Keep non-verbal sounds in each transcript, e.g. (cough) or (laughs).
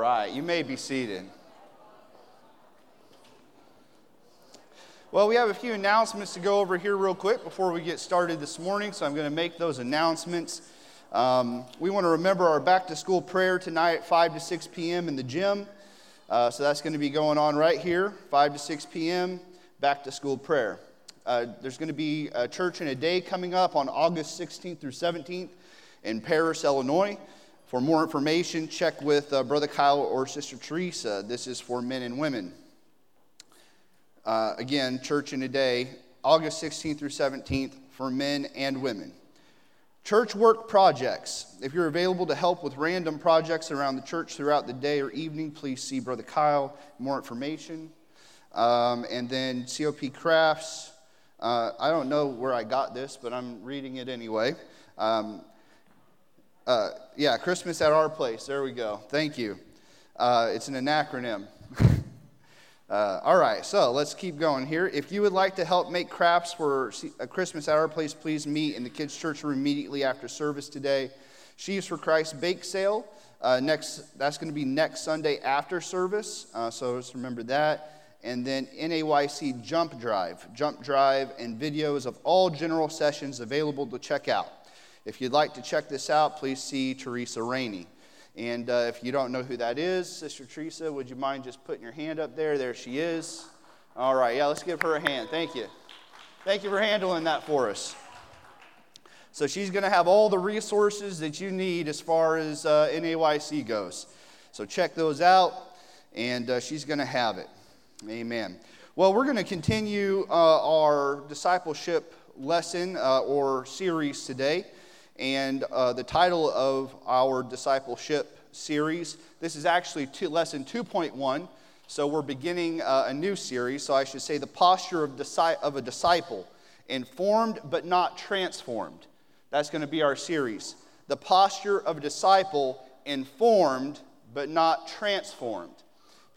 right, you may be seated. Well, we have a few announcements to go over here real quick before we get started this morning, so I'm going to make those announcements. Um, we want to remember our back to school prayer tonight at 5 to 6 p.m. in the gym. Uh, so that's going to be going on right here, 5 to 6 p.m., back to school prayer. Uh, there's going to be a church in a day coming up on August 16th through 17th in Paris, Illinois. For more information, check with uh, Brother Kyle or Sister Teresa. This is for men and women. Uh, again, church in a day, August 16th through 17th for men and women. Church work projects. If you're available to help with random projects around the church throughout the day or evening, please see Brother Kyle. More information. Um, and then COP Crafts. Uh, I don't know where I got this, but I'm reading it anyway. Um, uh, yeah, Christmas at our place. There we go. Thank you. Uh, it's an acronym. (laughs) Uh, all right, so let's keep going here. If you would like to help make crafts for a Christmas at our place, please meet in the kids' church room immediately after service today. Sheaves for Christ bake sale. Uh, next, that's going to be next Sunday after service. Uh, so just remember that. And then NAYC Jump Drive, Jump Drive, and videos of all general sessions available to check out. If you'd like to check this out, please see Teresa Rainey. And uh, if you don't know who that is, Sister Teresa, would you mind just putting your hand up there? There she is. All right, yeah, let's give her a hand. Thank you. Thank you for handling that for us. So she's going to have all the resources that you need as far as uh, NAYC goes. So check those out, and uh, she's going to have it. Amen. Well, we're going to continue uh, our discipleship lesson uh, or series today. And uh, the title of our discipleship series, this is actually two, lesson 2.1. So we're beginning uh, a new series. So I should say the posture of, disi- of a disciple, informed but not transformed. That's going to be our series. The posture of a disciple, informed but not transformed.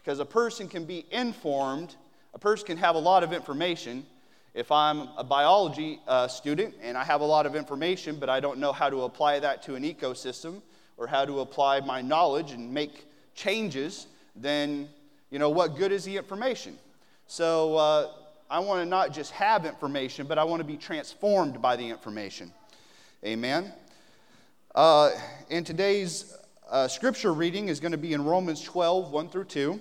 Because a person can be informed, a person can have a lot of information, if I'm a biology uh, student and I have a lot of information, but I don't know how to apply that to an ecosystem or how to apply my knowledge and make changes, then, you know, what good is the information? So uh, I want to not just have information, but I want to be transformed by the information. Amen. Uh, in today's uh, scripture reading is going to be in Romans 12, 1 through 2.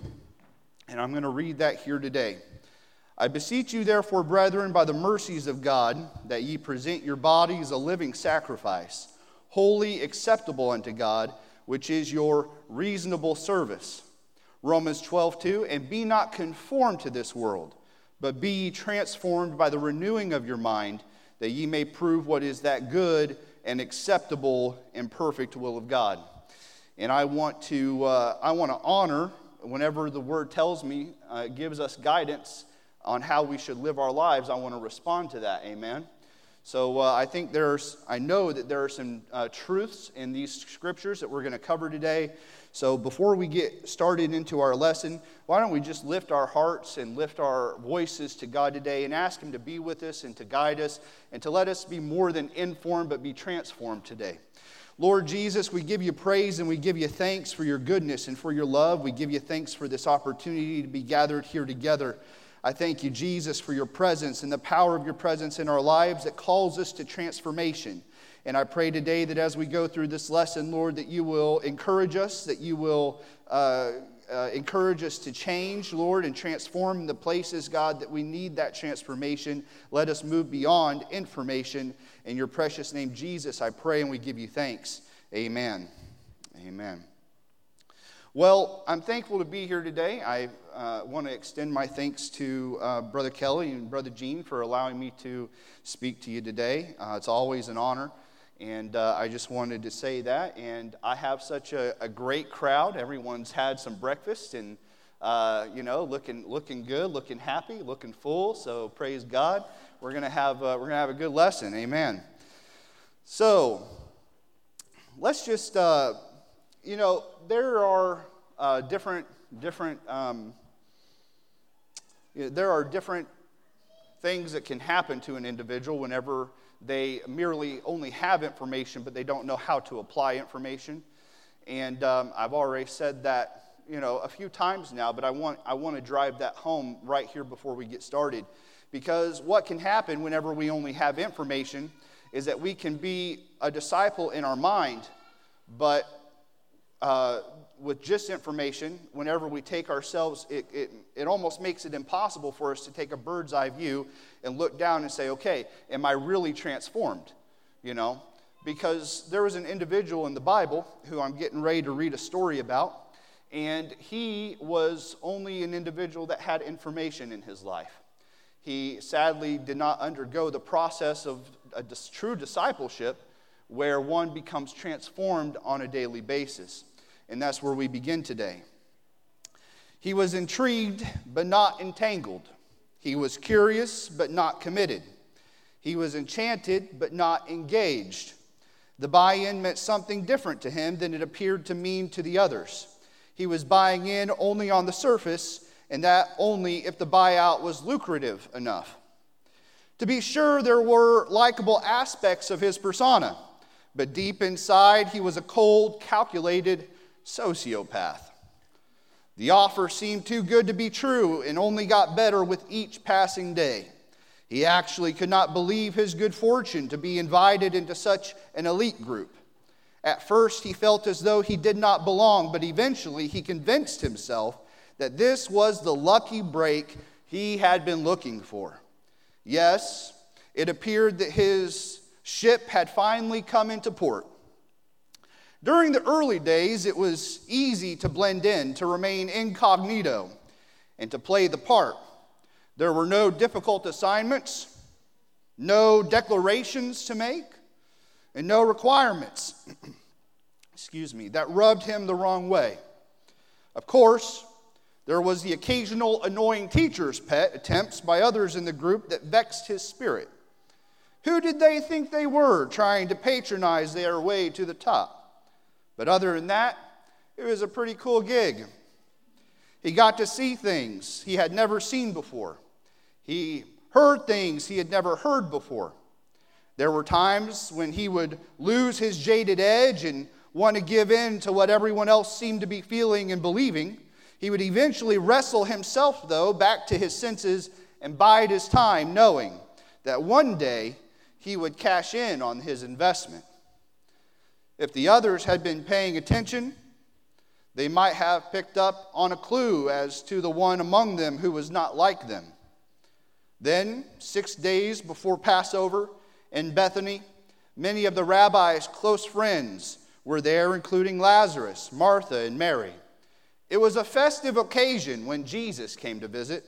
And I'm going to read that here today. I beseech you, therefore, brethren, by the mercies of God, that ye present your bodies a living sacrifice, holy acceptable unto God, which is your reasonable service. Romans 12, 2, and be not conformed to this world, but be ye transformed by the renewing of your mind, that ye may prove what is that good and acceptable and perfect will of God. And I want to, uh, I want to honor, whenever the word tells me, uh, gives us guidance on how we should live our lives, I want to respond to that. Amen. So uh, I think there's, I know that there are some uh, truths in these scriptures that we're going to cover today. So before we get started into our lesson, why don't we just lift our hearts and lift our voices to God today and ask Him to be with us and to guide us and to let us be more than informed but be transformed today. Lord Jesus, we give you praise and we give you thanks for your goodness and for your love. We give you thanks for this opportunity to be gathered here together. I thank you, Jesus, for your presence and the power of your presence in our lives that calls us to transformation. And I pray today that as we go through this lesson, Lord, that you will encourage us, that you will uh, uh, encourage us to change, Lord, and transform the places, God, that we need that transformation. Let us move beyond information. In your precious name, Jesus, I pray and we give you thanks. Amen. Amen. Well, I'm thankful to be here today. I uh, want to extend my thanks to uh, Brother Kelly and Brother Gene for allowing me to speak to you today. Uh, it's always an honor, and uh, I just wanted to say that. And I have such a, a great crowd. Everyone's had some breakfast and uh, you know, looking looking good, looking happy, looking full. So praise God. We're gonna have uh, we're gonna have a good lesson. Amen. So let's just you know, there are uh, different, different, um, you know, there are different things that can happen to an individual whenever they merely only have information, but they don't know how to apply information. And um, I've already said that you know, a few times now, but I want, I want to drive that home right here before we get started. Because what can happen whenever we only have information is that we can be a disciple in our mind, but uh, with just information, whenever we take ourselves, it, it, it almost makes it impossible for us to take a bird's eye view and look down and say, okay, am I really transformed? You know, because there was an individual in the Bible who I'm getting ready to read a story about, and he was only an individual that had information in his life. He sadly did not undergo the process of a dis- true discipleship where one becomes transformed on a daily basis. And that's where we begin today. He was intrigued but not entangled. He was curious but not committed. He was enchanted but not engaged. The buy in meant something different to him than it appeared to mean to the others. He was buying in only on the surface, and that only if the buyout was lucrative enough. To be sure, there were likable aspects of his persona, but deep inside, he was a cold, calculated sociopath. The offer seemed too good to be true and only got better with each passing day. He actually could not believe his good fortune to be invited into such an elite group. At first, he felt as though he did not belong, but eventually he convinced himself that this was the lucky break he had been looking for. Yes, it appeared that his ship had finally come into port. During the early days, it was easy to blend in, to remain incognito, and to play the part. There were no difficult assignments, no declarations to make, and no requirements, (clears throat) excuse me, that rubbed him the wrong way. Of course, there was the occasional annoying teacher's pet attempts by others in the group that vexed his spirit. Who did they think they were trying to patronize their way to the top? But other than that, it was a pretty cool gig. He got to see things he had never seen before. He heard things he had never heard before. There were times when he would lose his jaded edge and want to give in to what everyone else seemed to be feeling and believing. He would eventually wrestle himself, though, back to his senses and bide his time, knowing that one day he would cash in on his investment. If the others had been paying attention, they might have picked up on a clue as to the one among them who was not like them. Then, six days before Passover in Bethany, many of the rabbi's close friends were there, including Lazarus, Martha, and Mary. It was a festive occasion when Jesus came to visit.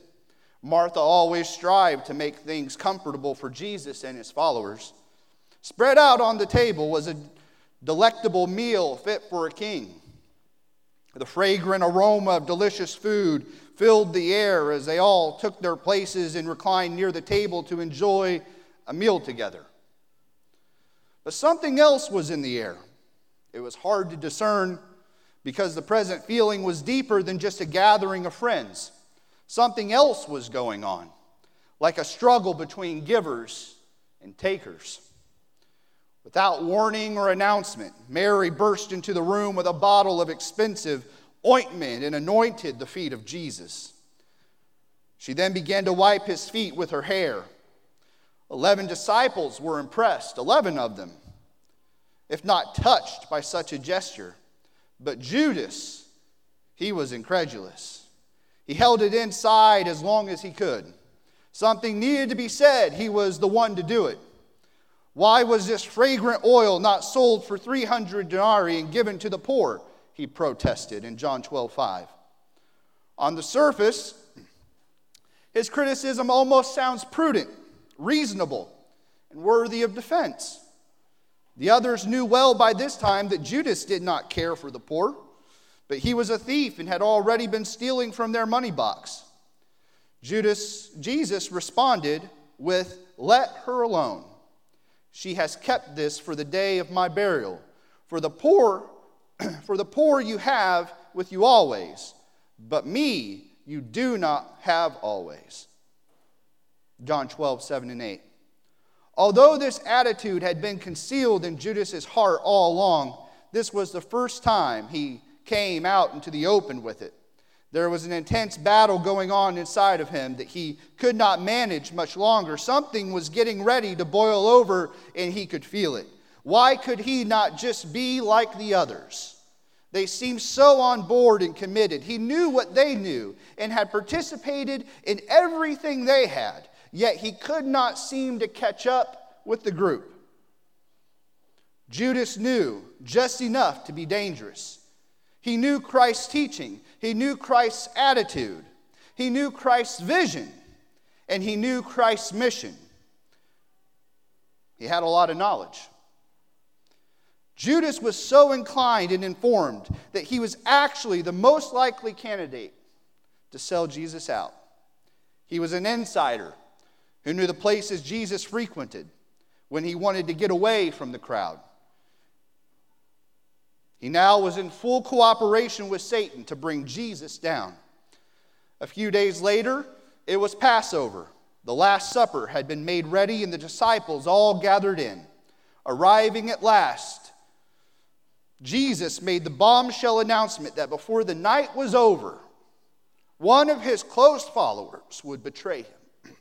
Martha always strived to make things comfortable for Jesus and his followers. Spread out on the table was a delectable meal fit for a king. The fragrant aroma of delicious food filled the air as they all took their places and reclined near the table to enjoy a meal together. But something else was in the air. It was hard to discern because the present feeling was deeper than just a gathering of friends. Something else was going on, like a struggle between givers and takers. Without warning or announcement, Mary burst into the room with a bottle of expensive ointment and anointed the feet of Jesus. She then began to wipe his feet with her hair. Eleven disciples were impressed, eleven of them, if not touched by such a gesture. But Judas, he was incredulous. He held it inside as long as he could. Something needed to be said. He was the one to do it. Why was this fragrant oil not sold for 300 denarii and given to the poor? He protested in John 12 5. On the surface, his criticism almost sounds prudent, reasonable, and worthy of defense. The others knew well by this time that Judas did not care for the poor, but he was a thief and had already been stealing from their money box. Judas, Jesus responded with, Let her alone. She has kept this for the day of my burial. For the poor, (clears throat) for the poor you have with you always, but me you do not have always. John 12, 7 and 8. Although this attitude had been concealed in Judas's heart all along, this was the first time he came out into the open with it. There was an intense battle going on inside of him that he could not manage much longer. Something was getting ready to boil over, and he could feel it. Why could he not just be like the others? They seemed so on board and committed. He knew what they knew and had participated in everything they had, yet he could not seem to catch up with the group. Judas knew just enough to be dangerous. He knew Christ's teaching, he knew Christ's attitude, he knew Christ's vision, and he knew Christ's mission. He had a lot of knowledge. Judas was so inclined and informed that he was actually the most likely candidate to sell Jesus out. He was an insider who knew the places Jesus frequented when he wanted to get away from the crowd. He now was in full cooperation with Satan to bring Jesus down. A few days later, it was Passover. The Last Supper had been made ready, and the disciples all gathered in. Arriving at last, Jesus made the bombshell announcement that before the night was over, one of his close followers would betray him.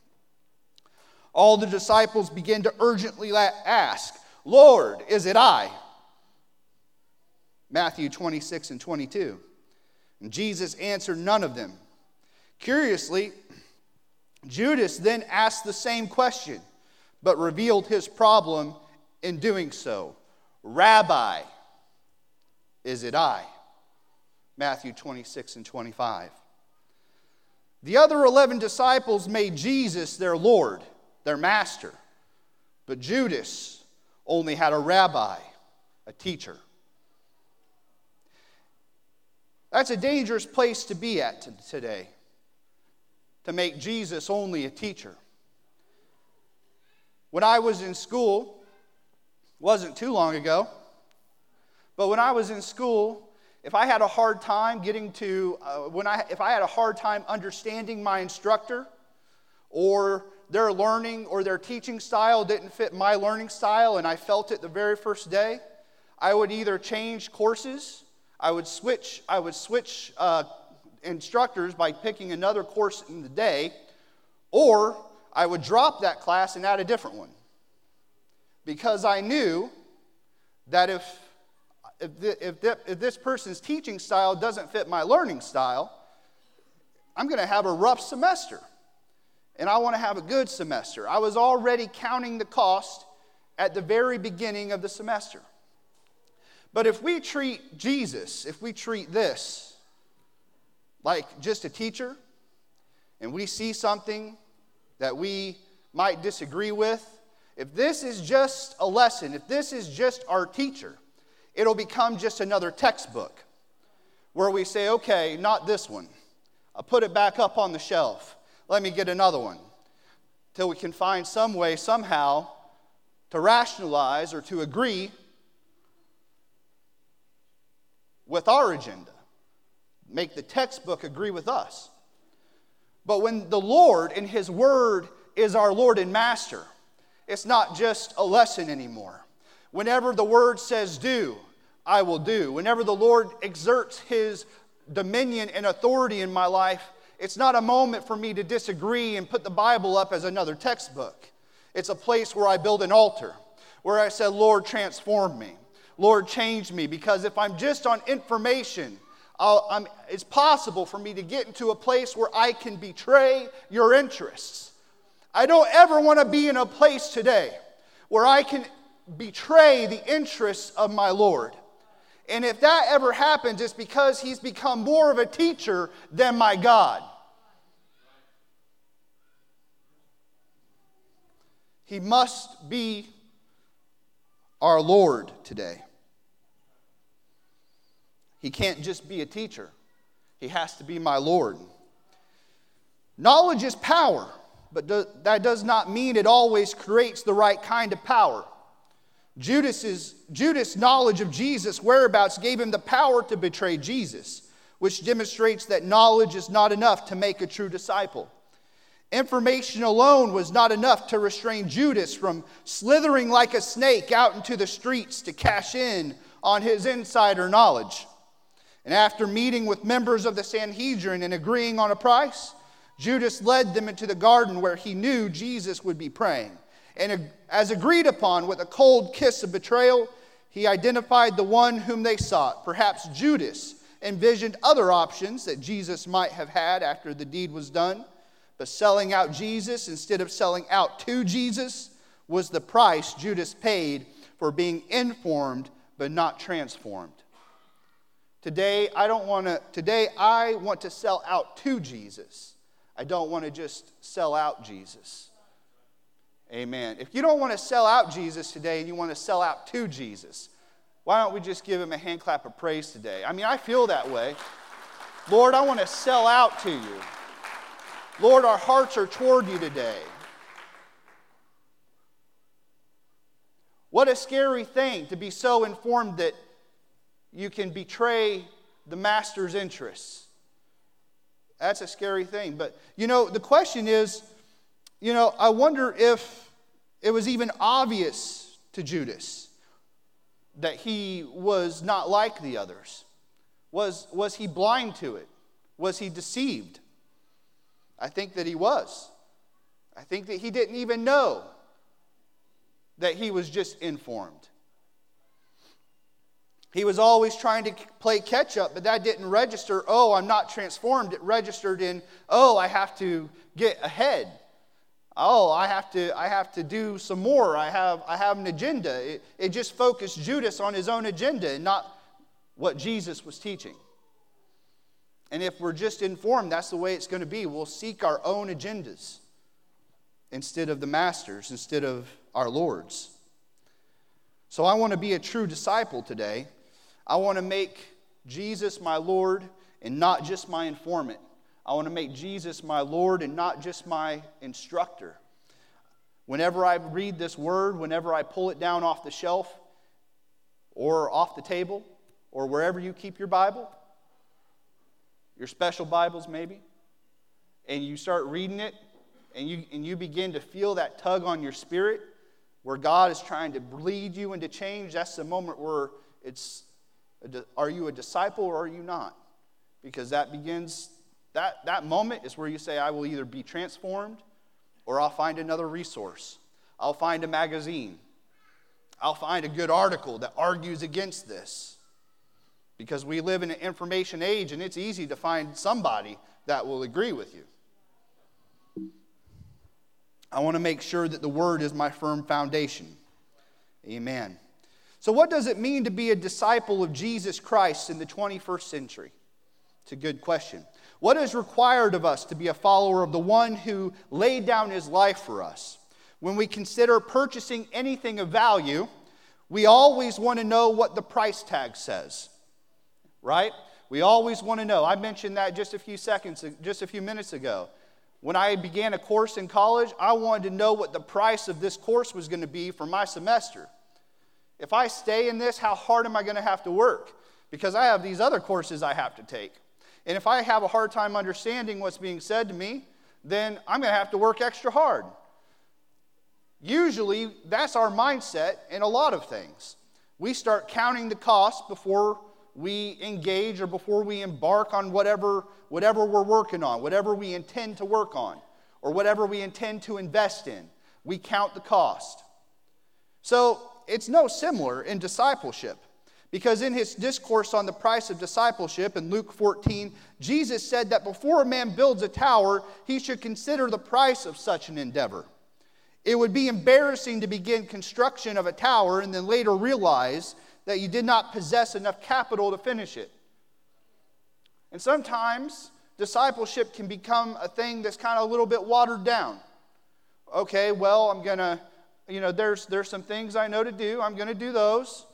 All the disciples began to urgently ask, Lord, is it I? Matthew 26 and 22. And Jesus answered none of them. Curiously, Judas then asked the same question, but revealed his problem in doing so. Rabbi, is it I? Matthew 26 and 25. The other 11 disciples made Jesus their Lord, their master, but Judas only had a rabbi, a teacher. That's a dangerous place to be at today, to make Jesus only a teacher. When I was in school, wasn't too long ago, but when I was in school, if I had a hard time getting to, uh, when I, if I had a hard time understanding my instructor, or their learning or their teaching style didn't fit my learning style, and I felt it the very first day, I would either change courses I would switch, I would switch uh, instructors by picking another course in the day, or I would drop that class and add a different one. Because I knew that if, if, the, if, the, if this person's teaching style doesn't fit my learning style, I'm going to have a rough semester. And I want to have a good semester. I was already counting the cost at the very beginning of the semester. But if we treat Jesus, if we treat this like just a teacher, and we see something that we might disagree with, if this is just a lesson, if this is just our teacher, it'll become just another textbook where we say, okay, not this one. I'll put it back up on the shelf. Let me get another one. Till we can find some way, somehow, to rationalize or to agree with our agenda, make the textbook agree with us. But when the Lord and His Word is our Lord and Master, it's not just a lesson anymore. Whenever the Word says do, I will do. Whenever the Lord exerts His dominion and authority in my life, it's not a moment for me to disagree and put the Bible up as another textbook. It's a place where I build an altar, where I say, Lord, transform me. Lord, change me. Because if I'm just on information, it's possible for me to get into a place where I can betray your interests. I don't ever want to be in a place today where I can betray the interests of my Lord. And if that ever happens, it's because he's become more of a teacher than my God. He must be our Lord today. He can't just be a teacher, he has to be my Lord. Knowledge is power, but do, that does not mean it always creates the right kind of power. Judas's, Judas' knowledge of Jesus' whereabouts gave him the power to betray Jesus, which demonstrates that knowledge is not enough to make a true disciple. Information alone was not enough to restrain Judas from slithering like a snake out into the streets to cash in on his insider knowledge. And after meeting with members of the Sanhedrin and agreeing on a price, Judas led them into the garden where he knew Jesus would be praying. And as agreed upon with a cold kiss of betrayal, he identified the one whom they sought. Perhaps Judas envisioned other options that Jesus might have had after the deed was done, but selling out Jesus instead of selling out to Jesus was the price Judas paid for being informed but not transformed. Today, I don't want to today I want to sell out to Jesus. I don't want to just sell out Jesus. Amen. If you don't want to sell out Jesus today and you want to sell out to Jesus, why don't we just give him a hand clap of praise today? I mean, I feel that way. Lord, I want to sell out to you. Lord, our hearts are toward you today. What a scary thing to be so informed that you can betray the master's interests. That's a scary thing. But, you know, the question is you know, I wonder if it was even obvious to Judas that he was not like the others. Was, was he blind to it? Was he deceived? I think that he was. I think that he didn't even know that he was just informed. He was always trying to play catch up, but that didn't register, oh, I'm not transformed. It registered in, oh, I have to get ahead. Oh i have to i have to do some more. I have i have an agenda. It, it just focused judas on his own agenda and not what jesus was teaching. And if we're just informed that's the way it's going to be. We'll seek our own agendas instead of the masters instead of our lord's. So i want to be a true disciple today i want to make jesus my lord and not just my informant I want to make Jesus my Lord and not just my instructor. Whenever I read this word, whenever I pull it down off the shelf or off the table or wherever you keep your Bible, your special Bibles maybe, and you start reading it and you, and you begin to feel that tug on your spirit where God is trying to lead you into change, that's the moment where it's are you a disciple or are you not? Because that begins that, that moment is where you say, I will either be transformed or I'll find another resource. I'll find a magazine. I'll find a good article that argues against this. Because we live in an information age and it's easy to find somebody that will agree with you. I want to make sure that the Word is my firm foundation. Amen. So, what does it mean to be a disciple of Jesus Christ in the 21st century? It's a good question. What is required of us to be a follower of the one who laid down his life for us? When we consider purchasing anything of value, we always want to know what the price tag says, right? We always want to know. I mentioned that just a few seconds, just a few minutes ago. When I began a course in college, I wanted to know what the price of this course was going to be for my semester. If I stay in this, how hard am I going to have to work? Because I have these other courses I have to take. And if I have a hard time understanding what's being said to me, then I'm going to have to work extra hard. Usually, that's our mindset in a lot of things. We start counting the cost before we engage or before we embark on whatever, whatever we're working on, whatever we intend to work on, or whatever we intend to invest in. We count the cost. So it's no similar in discipleship. Because in his discourse on the price of discipleship in Luke 14, Jesus said that before a man builds a tower, he should consider the price of such an endeavor. It would be embarrassing to begin construction of a tower and then later realize that you did not possess enough capital to finish it. And sometimes discipleship can become a thing that's kind of a little bit watered down. Okay, well, I'm going to, you know, there's, there's some things I know to do. I'm going to do those.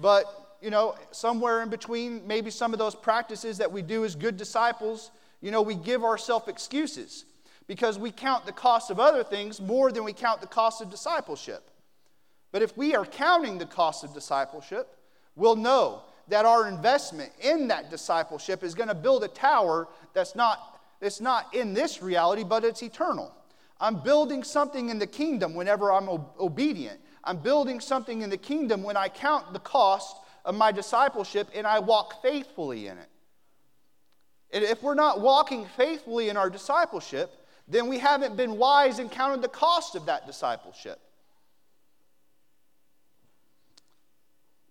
But you know, somewhere in between maybe some of those practices that we do as good disciples, you know, we give ourselves excuses because we count the cost of other things more than we count the cost of discipleship. But if we are counting the cost of discipleship, we'll know that our investment in that discipleship is going to build a tower that's not, that's not in this reality, but it's eternal. I'm building something in the kingdom whenever I'm obedient. I'm building something in the kingdom when I count the cost of my discipleship and I walk faithfully in it. And if we're not walking faithfully in our discipleship, then we haven't been wise and counted the cost of that discipleship.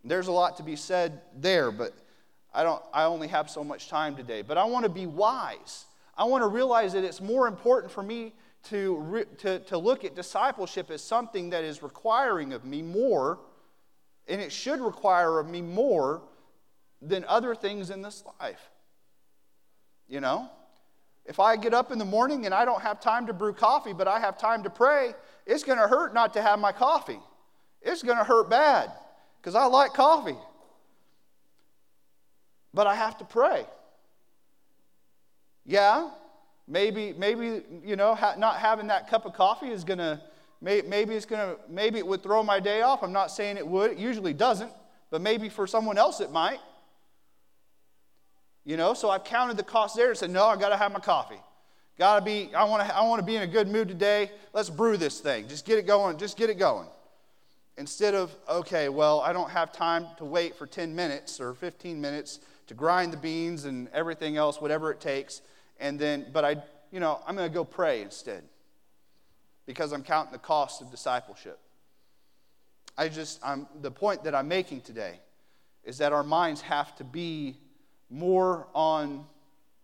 There's a lot to be said there, but I, don't, I only have so much time today. But I want to be wise. I want to realize that it's more important for me to, to, to look at discipleship as something that is requiring of me more, and it should require of me more than other things in this life. You know? If I get up in the morning and I don't have time to brew coffee, but I have time to pray, it's going to hurt not to have my coffee. It's going to hurt bad because I like coffee. But I have to pray. Yeah, maybe, maybe you know, ha- not having that cup of coffee is going to, may- maybe it's going to, maybe it would throw my day off. I'm not saying it would. It usually doesn't, but maybe for someone else it might. You know, so I've counted the cost there and said, no, I got to have my coffee. Got to be, I want to, I want to be in a good mood today. Let's brew this thing. Just get it going. Just get it going. Instead of, okay, well, I don't have time to wait for 10 minutes or 15 minutes to grind the beans and everything else, whatever it takes. And then, but I, you know, I'm going to go pray instead because I'm counting the cost of discipleship. I just, I'm, the point that I'm making today is that our minds have to be more on,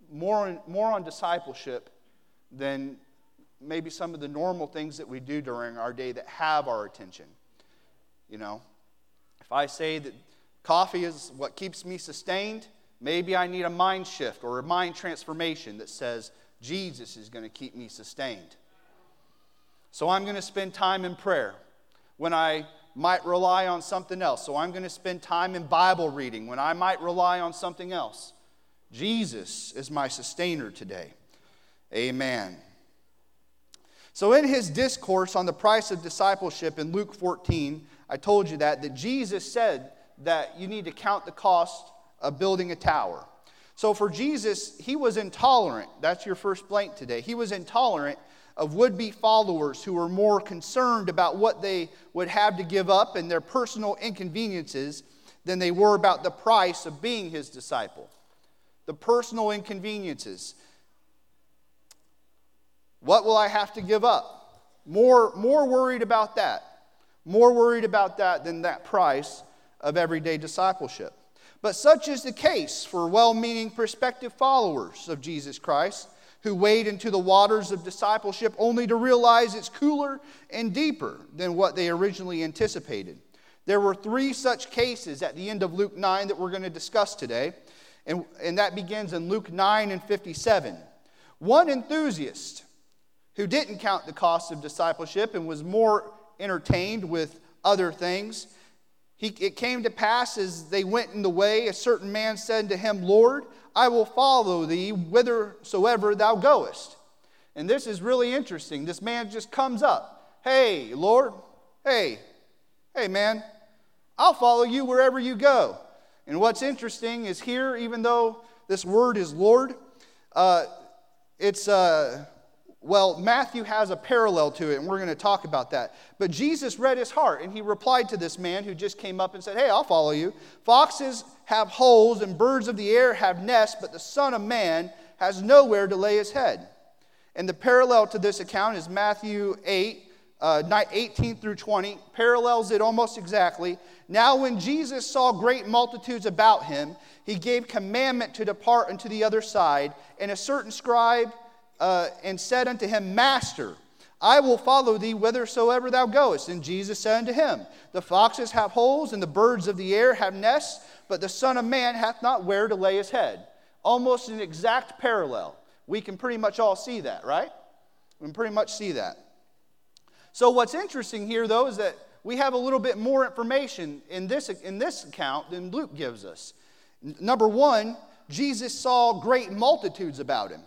more on, more on discipleship than maybe some of the normal things that we do during our day that have our attention. You know, if I say that coffee is what keeps me sustained, maybe I need a mind shift or a mind transformation that says Jesus is going to keep me sustained. So I'm going to spend time in prayer when I might rely on something else. So I'm going to spend time in Bible reading when I might rely on something else. Jesus is my sustainer today. Amen. So, in his discourse on the price of discipleship in Luke 14, I told you that, that Jesus said that you need to count the cost of building a tower. So, for Jesus, he was intolerant. That's your first blank today. He was intolerant of would be followers who were more concerned about what they would have to give up and their personal inconveniences than they were about the price of being his disciple. The personal inconveniences. What will I have to give up? More, more worried about that. More worried about that than that price of everyday discipleship. But such is the case for well meaning prospective followers of Jesus Christ who wade into the waters of discipleship only to realize it's cooler and deeper than what they originally anticipated. There were three such cases at the end of Luke 9 that we're going to discuss today, and, and that begins in Luke 9 and 57. One enthusiast who didn't count the cost of discipleship and was more entertained with other things. He, it came to pass as they went in the way, a certain man said to him, Lord, I will follow thee whithersoever thou goest. And this is really interesting. This man just comes up. Hey, Lord, hey, hey, man, I'll follow you wherever you go. And what's interesting is here, even though this word is Lord, uh, it's, uh, well, Matthew has a parallel to it, and we're going to talk about that. But Jesus read his heart, and he replied to this man who just came up and said, Hey, I'll follow you. Foxes have holes, and birds of the air have nests, but the Son of Man has nowhere to lay his head. And the parallel to this account is Matthew 8, uh, 18 through 20, parallels it almost exactly. Now, when Jesus saw great multitudes about him, he gave commandment to depart unto the other side, and a certain scribe uh, and said unto him, Master, I will follow thee whithersoever thou goest. And Jesus said unto him, The foxes have holes, and the birds of the air have nests, but the Son of Man hath not where to lay his head. Almost an exact parallel. We can pretty much all see that, right? We can pretty much see that. So, what's interesting here, though, is that we have a little bit more information in this, in this account than Luke gives us. Number one, Jesus saw great multitudes about him.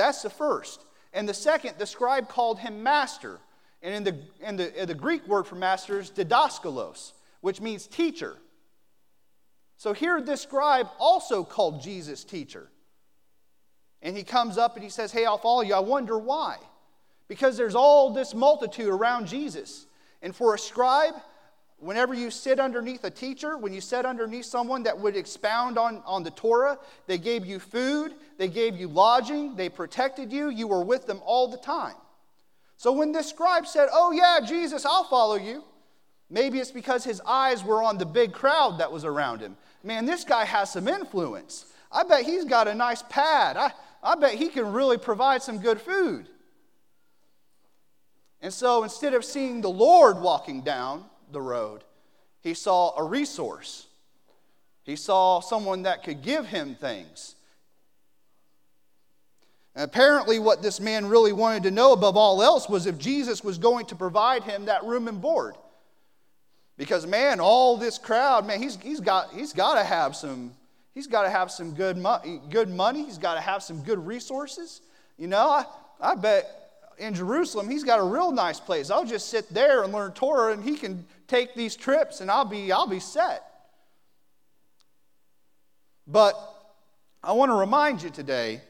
That's the first. And the second, the scribe called him master. And in the, in the, in the Greek word for master is didaskalos, which means teacher. So here, this scribe also called Jesus teacher. And he comes up and he says, Hey, I'll follow you. I wonder why. Because there's all this multitude around Jesus. And for a scribe, whenever you sit underneath a teacher, when you sit underneath someone that would expound on, on the Torah, they gave you food, they gave you lodging, they protected you, you were with them all the time. So when this scribe said, Oh, yeah, Jesus, I'll follow you, maybe it's because his eyes were on the big crowd that was around him. Man, this guy has some influence. I bet he's got a nice pad. I, I bet he can really provide some good food. And so instead of seeing the Lord walking down the road, he saw a resource. He saw someone that could give him things. And apparently, what this man really wanted to know above all else was if Jesus was going to provide him that room and board. Because, man, all this crowd, man, he's, he's got, he's got to have some, he's got to have some good, mo- good money. He's got to have some good resources. You know, I, I bet in Jerusalem, he's got a real nice place. I'll just sit there and learn Torah, and he can take these trips, and I'll be, I'll be set. But I want to remind you today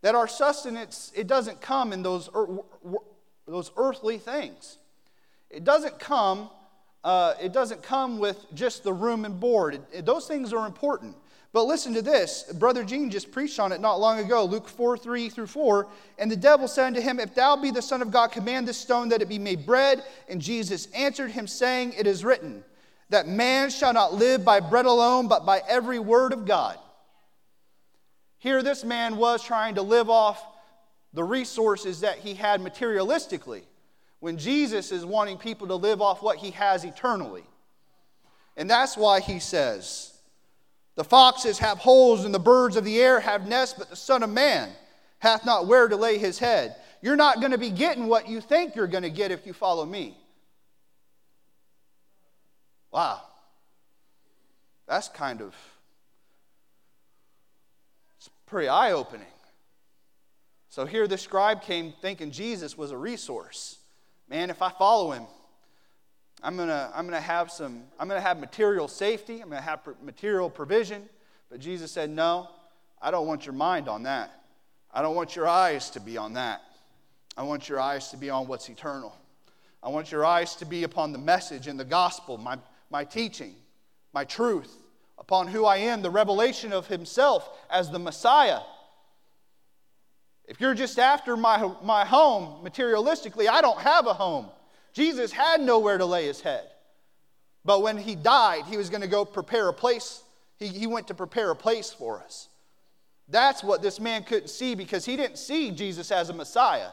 that our sustenance, it doesn't come in those, those earthly things. It doesn't come, uh, it doesn't come with just the room and board. It, it, those things are important. But listen to this. Brother Gene just preached on it not long ago, Luke 4 3 through 4. And the devil said unto him, If thou be the Son of God, command this stone that it be made bread. And Jesus answered him, saying, It is written, that man shall not live by bread alone, but by every word of God. Here, this man was trying to live off the resources that he had materialistically, when Jesus is wanting people to live off what he has eternally. And that's why he says, the foxes have holes, and the birds of the air have nests, but the Son of Man hath not where to lay his head. You're not going to be getting what you think you're going to get if you follow me. Wow. That's kind of it's pretty eye opening. So here the scribe came thinking Jesus was a resource. Man, if I follow him, I'm going to I'm gonna have some, I'm going to have material safety, I'm going to have material provision. But Jesus said, No, I don't want your mind on that. I don't want your eyes to be on that. I want your eyes to be on what's eternal. I want your eyes to be upon the message and the gospel, my, my teaching, my truth, upon who I am, the revelation of Himself as the Messiah. If you're just after my, my home materialistically, I don't have a home. Jesus had nowhere to lay his head. But when he died, he was going to go prepare a place. He, he went to prepare a place for us. That's what this man couldn't see because he didn't see Jesus as a Messiah,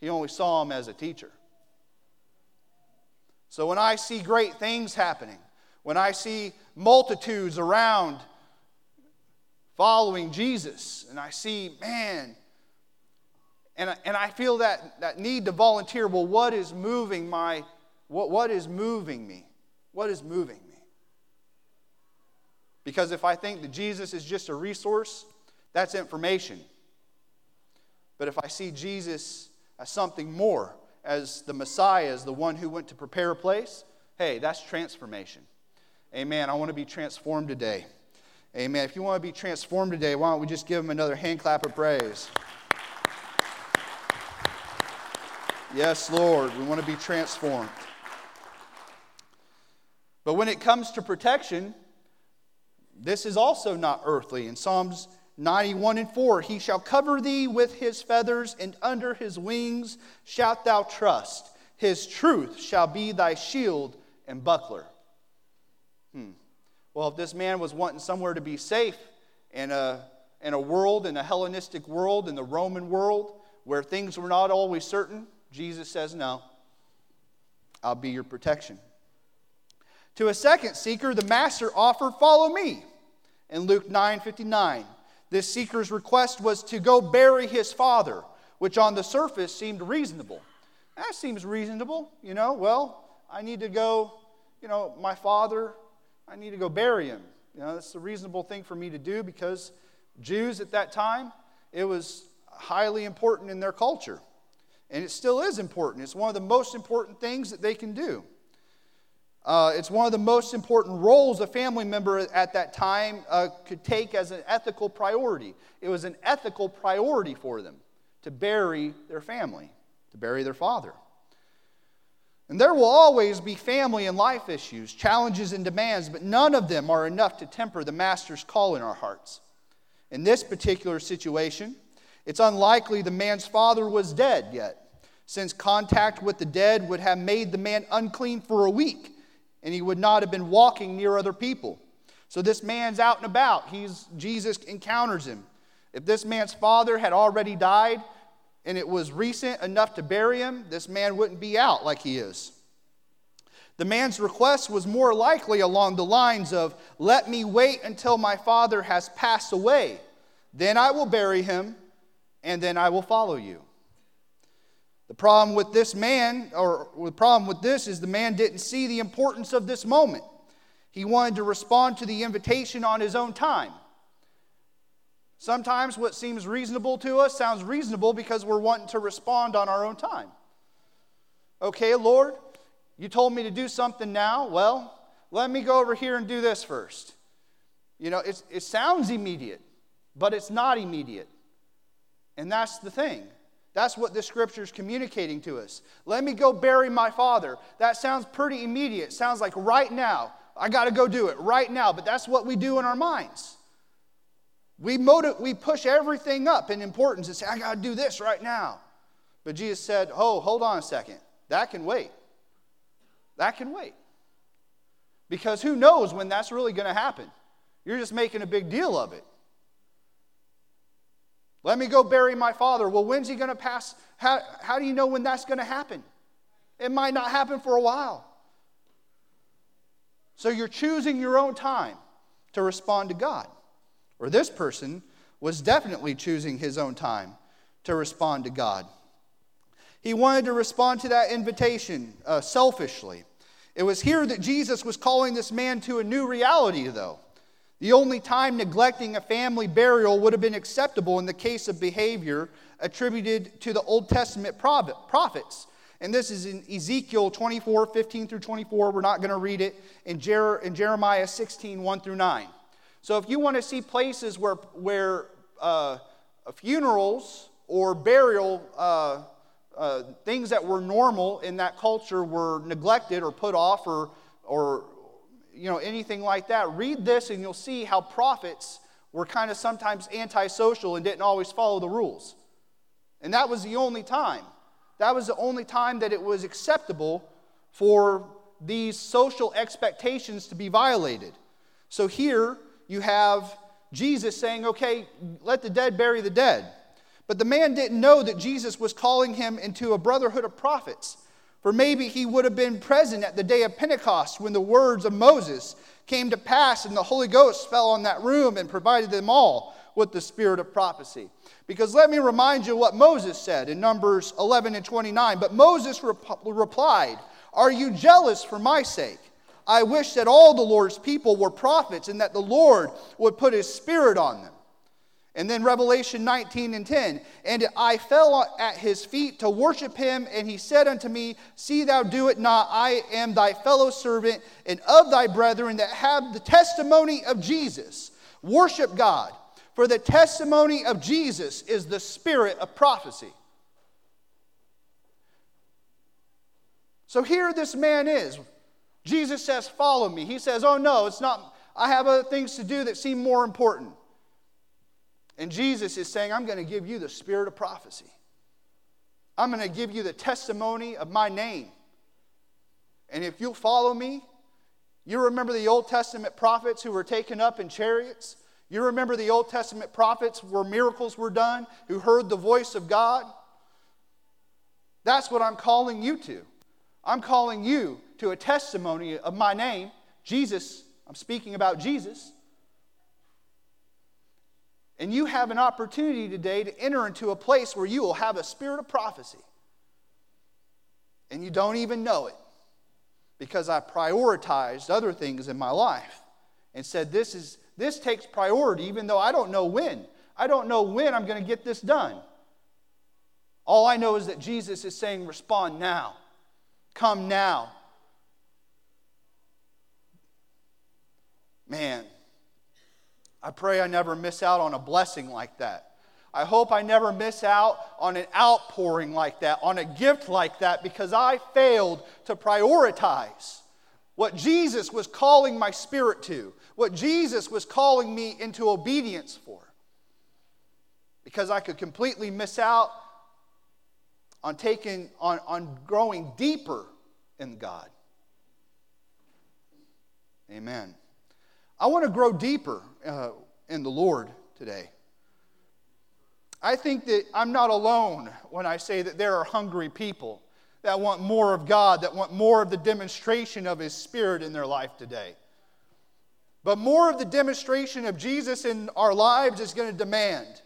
he only saw him as a teacher. So when I see great things happening, when I see multitudes around following Jesus, and I see, man, and, I, and I feel that, that need to volunteer. Well, what is moving my, what, what is moving me? What is moving me? Because if I think that Jesus is just a resource, that's information. But if I see Jesus as something more, as the Messiah, as the one who went to prepare a place, hey, that's transformation. Amen. I want to be transformed today. Amen. If you want to be transformed today, why don't we just give him another hand clap of praise? Yes, Lord, we want to be transformed. But when it comes to protection, this is also not earthly. In Psalms 91 and 4, He shall cover thee with His feathers, and under His wings shalt thou trust. His truth shall be thy shield and buckler. Hmm. Well, if this man was wanting somewhere to be safe in a, in a world, in a Hellenistic world, in the Roman world, where things were not always certain, Jesus says, No, I'll be your protection. To a second seeker, the master offered, Follow me. In Luke 9 59, this seeker's request was to go bury his father, which on the surface seemed reasonable. That seems reasonable, you know. Well, I need to go, you know, my father, I need to go bury him. You know, that's a reasonable thing for me to do because Jews at that time, it was highly important in their culture. And it still is important. It's one of the most important things that they can do. Uh, it's one of the most important roles a family member at that time uh, could take as an ethical priority. It was an ethical priority for them to bury their family, to bury their father. And there will always be family and life issues, challenges and demands, but none of them are enough to temper the Master's call in our hearts. In this particular situation, it's unlikely the man's father was dead yet, since contact with the dead would have made the man unclean for a week, and he would not have been walking near other people. So this man's out and about. He's, Jesus encounters him. If this man's father had already died, and it was recent enough to bury him, this man wouldn't be out like he is. The man's request was more likely along the lines of, Let me wait until my father has passed away. Then I will bury him, and then I will follow you. The problem with this man, or the problem with this, is the man didn't see the importance of this moment. He wanted to respond to the invitation on his own time. Sometimes what seems reasonable to us sounds reasonable because we're wanting to respond on our own time. Okay, Lord, you told me to do something now. Well, let me go over here and do this first. You know, it sounds immediate, but it's not immediate. And that's the thing. That's what this scripture is communicating to us. Let me go bury my father. That sounds pretty immediate. Sounds like right now. I got to go do it right now. But that's what we do in our minds. We, motiv- we push everything up in importance and say, I got to do this right now. But Jesus said, Oh, hold on a second. That can wait. That can wait. Because who knows when that's really going to happen? You're just making a big deal of it. Let me go bury my father. Well, when's he going to pass? How, how do you know when that's going to happen? It might not happen for a while. So you're choosing your own time to respond to God or this person was definitely choosing his own time to respond to God. He wanted to respond to that invitation uh, selfishly. It was here that Jesus was calling this man to a new reality, though. The only time neglecting a family burial would have been acceptable in the case of behavior attributed to the Old Testament prophets. And this is in Ezekiel 24, 15 through 24. We're not going to read it. In, Jer- in Jeremiah 16, 1 through 9. So if you want to see places where, where uh, funerals or burial uh, uh, things that were normal in that culture were neglected or put off or, or you know, anything like that, read this and you'll see how prophets were kind of sometimes antisocial and didn't always follow the rules. And that was the only time. That was the only time that it was acceptable for these social expectations to be violated. So here, you have Jesus saying, okay, let the dead bury the dead. But the man didn't know that Jesus was calling him into a brotherhood of prophets. For maybe he would have been present at the day of Pentecost when the words of Moses came to pass and the Holy Ghost fell on that room and provided them all with the spirit of prophecy. Because let me remind you what Moses said in Numbers 11 and 29. But Moses rep- replied, Are you jealous for my sake? I wish that all the Lord's people were prophets and that the Lord would put his spirit on them. And then Revelation 19 and 10. And I fell at his feet to worship him, and he said unto me, See thou do it not. I am thy fellow servant and of thy brethren that have the testimony of Jesus. Worship God, for the testimony of Jesus is the spirit of prophecy. So here this man is Jesus says, Follow me. He says, Oh, no, it's not. I have other things to do that seem more important. And Jesus is saying, I'm going to give you the spirit of prophecy. I'm going to give you the testimony of my name. And if you'll follow me, you remember the Old Testament prophets who were taken up in chariots? You remember the Old Testament prophets where miracles were done, who heard the voice of God? That's what I'm calling you to. I'm calling you to a testimony of my name, Jesus. I'm speaking about Jesus. And you have an opportunity today to enter into a place where you will have a spirit of prophecy. And you don't even know it because I prioritized other things in my life and said, This, is, this takes priority, even though I don't know when. I don't know when I'm going to get this done. All I know is that Jesus is saying, Respond now. Come now. Man, I pray I never miss out on a blessing like that. I hope I never miss out on an outpouring like that, on a gift like that, because I failed to prioritize what Jesus was calling my spirit to, what Jesus was calling me into obedience for. Because I could completely miss out on taking on, on growing deeper in God. Amen. I want to grow deeper uh, in the Lord today. I think that I'm not alone when I say that there are hungry people that want more of God, that want more of the demonstration of His Spirit in their life today. But more of the demonstration of Jesus in our lives is going to demand.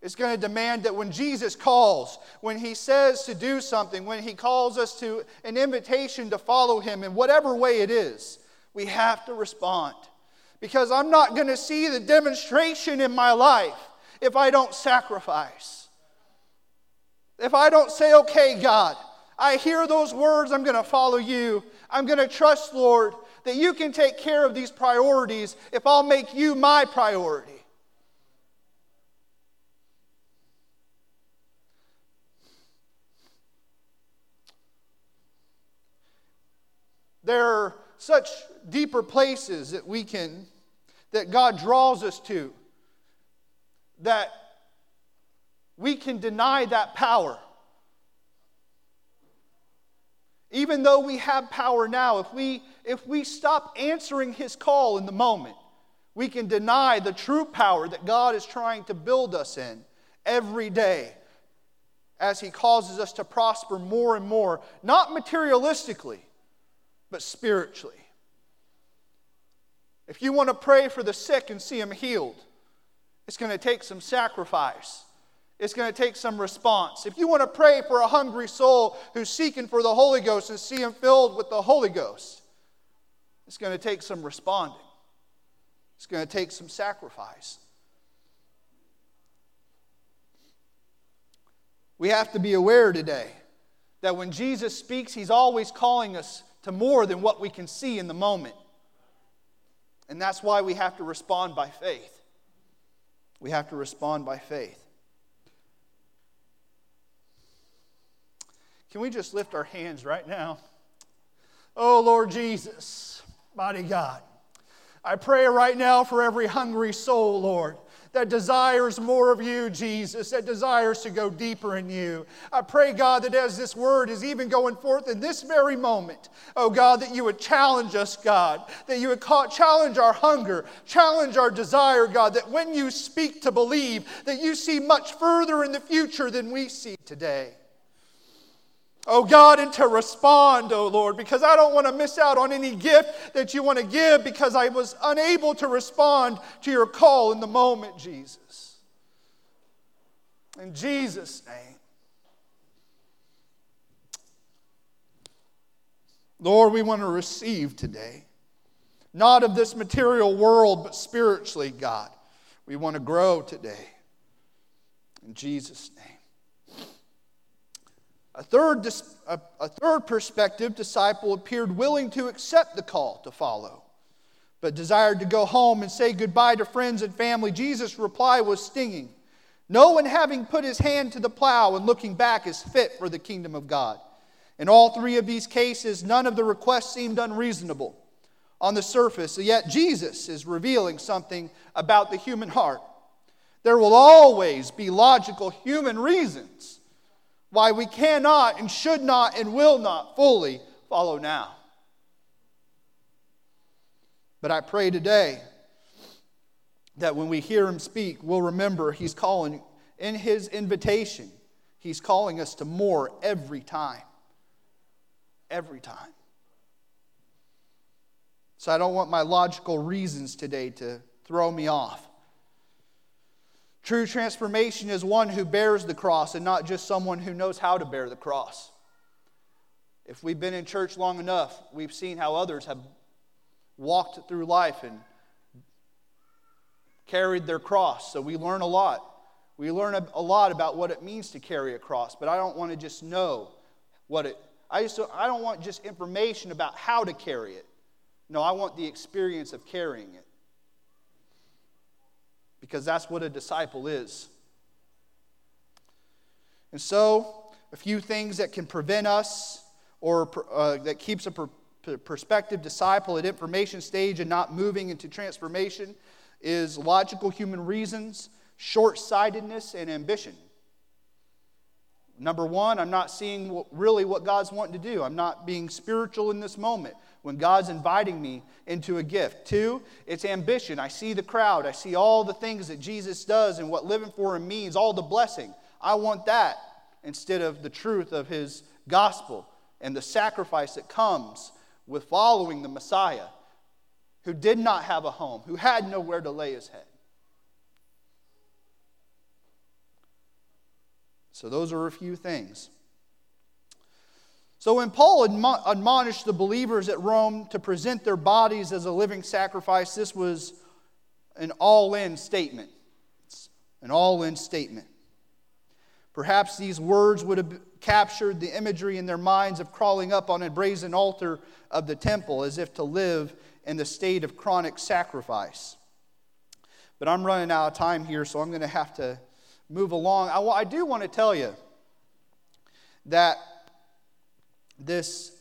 It's going to demand that when Jesus calls, when He says to do something, when He calls us to an invitation to follow Him in whatever way it is, we have to respond. Because I'm not going to see the demonstration in my life if I don't sacrifice. If I don't say, okay, God, I hear those words, I'm going to follow you. I'm going to trust, Lord, that you can take care of these priorities if I'll make you my priority. There are such deeper places that we can, that God draws us to that we can deny that power. Even though we have power now, if we, if we stop answering his call in the moment, we can deny the true power that God is trying to build us in every day as he causes us to prosper more and more, not materialistically, but spiritually. If you want to pray for the sick and see them healed, it's going to take some sacrifice. It's going to take some response. If you want to pray for a hungry soul who's seeking for the Holy Ghost and see him filled with the Holy Ghost, it's going to take some responding. It's going to take some sacrifice. We have to be aware today that when Jesus speaks, he's always calling us to more than what we can see in the moment. And that's why we have to respond by faith. We have to respond by faith. Can we just lift our hands right now? Oh, Lord Jesus, mighty God, I pray right now for every hungry soul, Lord that desires more of you, Jesus, that desires to go deeper in you. I pray, God, that as this word is even going forth in this very moment, oh God, that you would challenge us, God, that you would call, challenge our hunger, challenge our desire, God, that when you speak to believe, that you see much further in the future than we see today oh God, and to respond, oh Lord, because I don't want to miss out on any gift that you want to give because I was unable to respond to your call in the moment, Jesus. In Jesus' name. Lord, we want to receive today, not of this material world, but spiritually, God. We want to grow today. In Jesus' name. A third, a, third perspective disciple appeared willing to accept the call to follow, but desired to go home and say goodbye to friends and family. Jesus' reply was stinging. No one having put his hand to the plow and looking back is fit for the kingdom of God. In all three of these cases, none of the requests seemed unreasonable on the surface, yet Jesus is revealing something about the human heart. There will always be logical human reasons why we cannot and should not and will not fully follow now. But I pray today that when we hear him speak, we'll remember he's calling, in his invitation, he's calling us to more every time. Every time. So I don't want my logical reasons today to throw me off. True transformation is one who bears the cross and not just someone who knows how to bear the cross. If we've been in church long enough, we've seen how others have walked through life and carried their cross. So we learn a lot. We learn a lot about what it means to carry a cross, but I don't want to just know what it I just I don't want just information about how to carry it. No, I want the experience of carrying it because that's what a disciple is. And so, a few things that can prevent us or uh, that keeps a per- perspective disciple at information stage and not moving into transformation is logical human reasons, short sightedness, and ambition. Number one, I'm not seeing what, really what God's wanting to do. I'm not being spiritual in this moment when God's inviting me into a gift. Two, it's ambition. I see the crowd. I see all the things that Jesus does and what living for Him means, all the blessing. I want that instead of the truth of His gospel and the sacrifice that comes with following the Messiah who did not have a home, who had nowhere to lay his head. So, those are a few things. So, when Paul admonished the believers at Rome to present their bodies as a living sacrifice, this was an all in statement. It's an all in statement. Perhaps these words would have captured the imagery in their minds of crawling up on a brazen altar of the temple as if to live in the state of chronic sacrifice. But I'm running out of time here, so I'm going to have to move along. I, I do want to tell you that this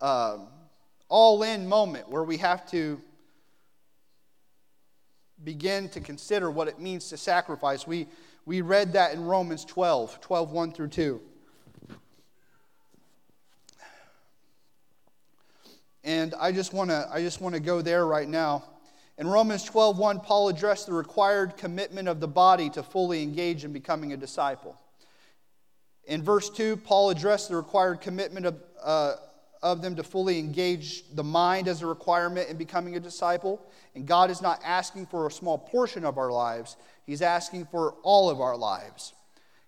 uh, um, all in moment where we have to begin to consider what it means to sacrifice, we, we read that in Romans 12, 12, 1 through 2. And I just want to I just want to go there right now. In Romans 12:1, Paul addressed the required commitment of the body to fully engage in becoming a disciple. In verse 2, Paul addressed the required commitment of, uh, of them to fully engage the mind as a requirement in becoming a disciple. And God is not asking for a small portion of our lives, He's asking for all of our lives.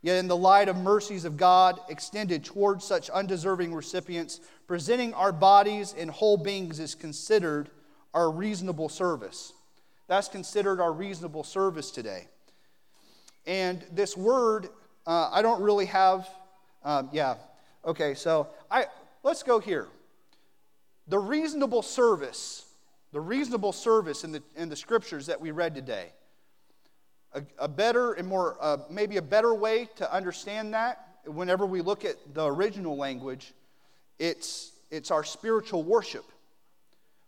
Yet, in the light of mercies of God extended towards such undeserving recipients, presenting our bodies and whole beings is considered our reasonable service. That's considered our reasonable service today. And this word, uh, I don't really have, um, yeah, okay, so I, let's go here. The reasonable service, the reasonable service in the, in the scriptures that we read today, a, a better and more, uh, maybe a better way to understand that, whenever we look at the original language, it's, it's our spiritual worship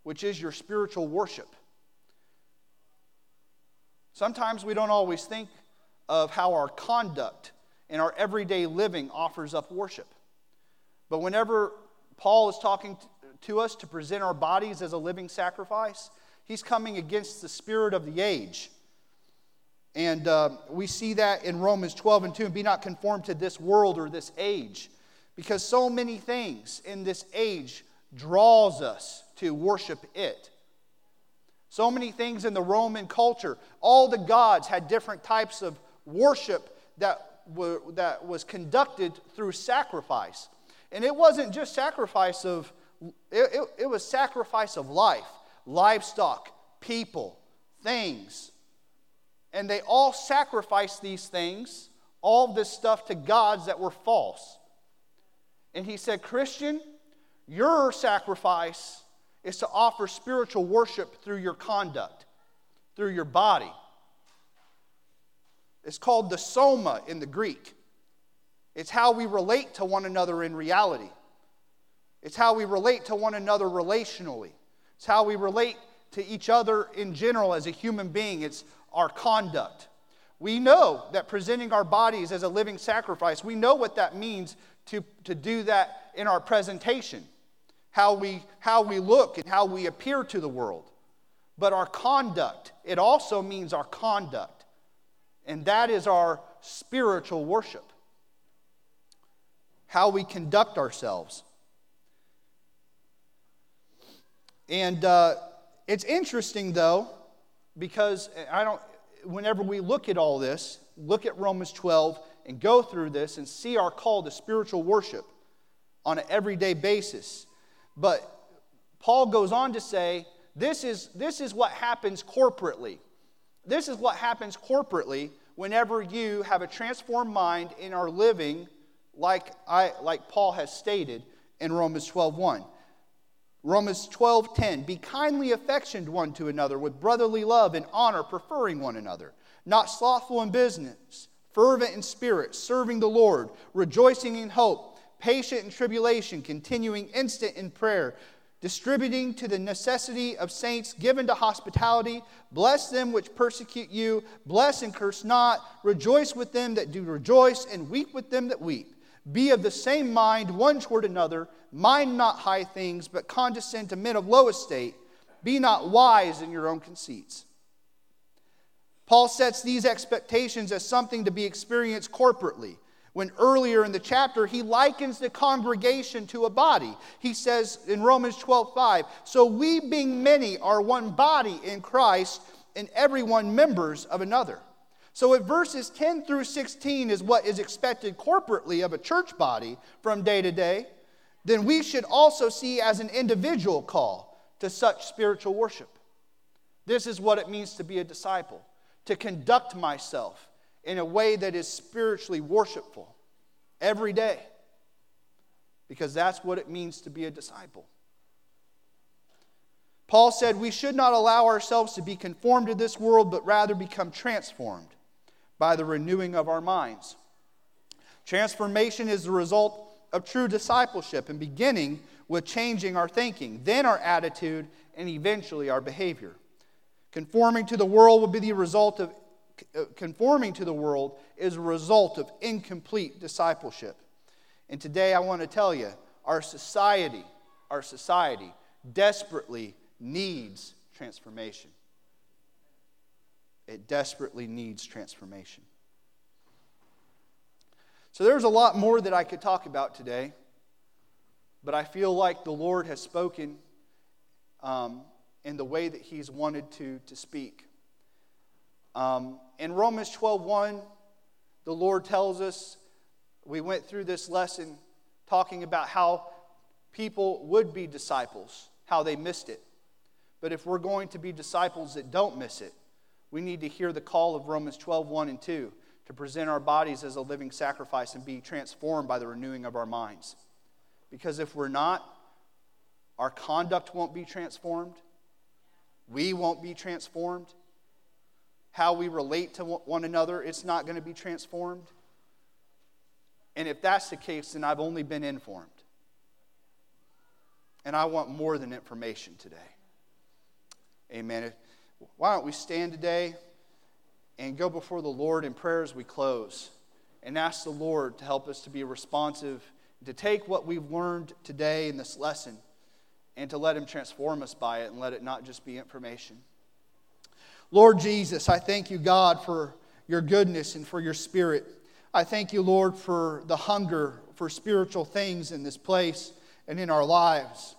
which is your spiritual worship. Sometimes we don't always think of how our conduct in our everyday living offers up worship. But whenever Paul is talking to us to present our bodies as a living sacrifice, he's coming against the spirit of the age. And uh, we see that in Romans 12 and 2 be not conformed to this world or this age. Because so many things in this age draws us to worship it. So many things in the Roman culture, all the gods had different types of worship that, were, that was conducted through sacrifice. And it wasn't just sacrifice of, it, it, it was sacrifice of life, livestock, people, things. And they all sacrificed these things, all this stuff to gods that were false. And he said, Christian, your sacrifice is to offer spiritual worship through your conduct, through your body. It's called the soma in the Greek. It's how we relate to one another in reality. It's how we relate to one another relationally. It's how we relate to each other in general as a human being. It's our conduct. We know that presenting our bodies as a living sacrifice, we know what that means to, to do that in our presentation how we, how we look and how we appear to the world. But our conduct, it also means our conduct. And that is our spiritual worship. How we conduct ourselves. And uh, it's interesting, though, because I don't, whenever we look at all this, look at Romans 12 and go through this and see our call to spiritual worship on an everyday basis, but Paul goes on to say, this is, this is what happens corporately. This is what happens corporately whenever you have a transformed mind and are living like, I, like Paul has stated in Romans 12.1. Romans 12:10 Be kindly affectioned one to another with brotherly love and honor preferring one another not slothful in business fervent in spirit, serving the Lord, rejoicing in hope, patient in tribulation, continuing instant in prayer, distributing to the necessity of saints, given to hospitality. Bless them which persecute you, bless and curse not. Rejoice with them that do rejoice, and weep with them that weep. Be of the same mind one toward another. Mind not high things, but condescend to men of low estate. Be not wise in your own conceits. Paul sets these expectations as something to be experienced corporately. When earlier in the chapter, he likens the congregation to a body. He says in Romans 12 5, So we, being many, are one body in Christ, and everyone members of another. So, if verses 10 through 16 is what is expected corporately of a church body from day to day, then we should also see as an individual call to such spiritual worship. This is what it means to be a disciple, to conduct myself in a way that is spiritually worshipful every day, because that's what it means to be a disciple. Paul said we should not allow ourselves to be conformed to this world, but rather become transformed by the renewing of our minds. Transformation is the result of true discipleship and beginning with changing our thinking, then our attitude, and eventually our behavior. Conforming to the world will be the result of conforming to the world is a result of incomplete discipleship. And today I want to tell you, our society, our society desperately needs transformation. It desperately needs transformation. So there's a lot more that I could talk about today, but I feel like the Lord has spoken um, in the way that He's wanted to, to speak. Um, in Romans 12:1, the Lord tells us, we went through this lesson talking about how people would be disciples, how they missed it. But if we're going to be disciples that don't miss it, we need to hear the call of Romans 12, 1 and 2 to present our bodies as a living sacrifice and be transformed by the renewing of our minds. Because if we're not, our conduct won't be transformed, we won't be transformed, how we relate to one another, it's not going to be transformed. And if that's the case, then I've only been informed. And I want more than information today. Amen. Why don't we stand today and go before the Lord in prayer as we close and ask the Lord to help us to be responsive, to take what we've learned today in this lesson and to let Him transform us by it and let it not just be information. Lord Jesus, I thank you, God, for your goodness and for your spirit. I thank you, Lord, for the hunger for spiritual things in this place and in our lives.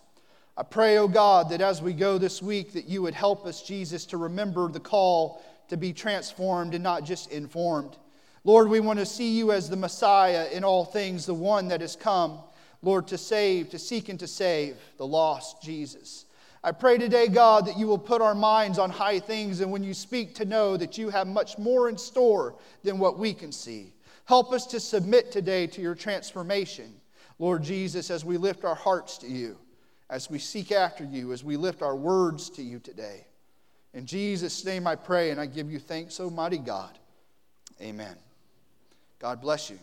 I pray, oh God, that as we go this week, that you would help us, Jesus, to remember the call to be transformed and not just informed. Lord, we want to see you as the Messiah in all things, the one that has come, Lord, to save, to seek and to save the lost Jesus. I pray today, God, that you will put our minds on high things and when you speak to know that you have much more in store than what we can see. Help us to submit today to your transformation, Lord Jesus, as we lift our hearts to you, as we seek after you, as we lift our words to you today. In Jesus' name I pray and I give you thanks, Almighty God. Amen. God bless you.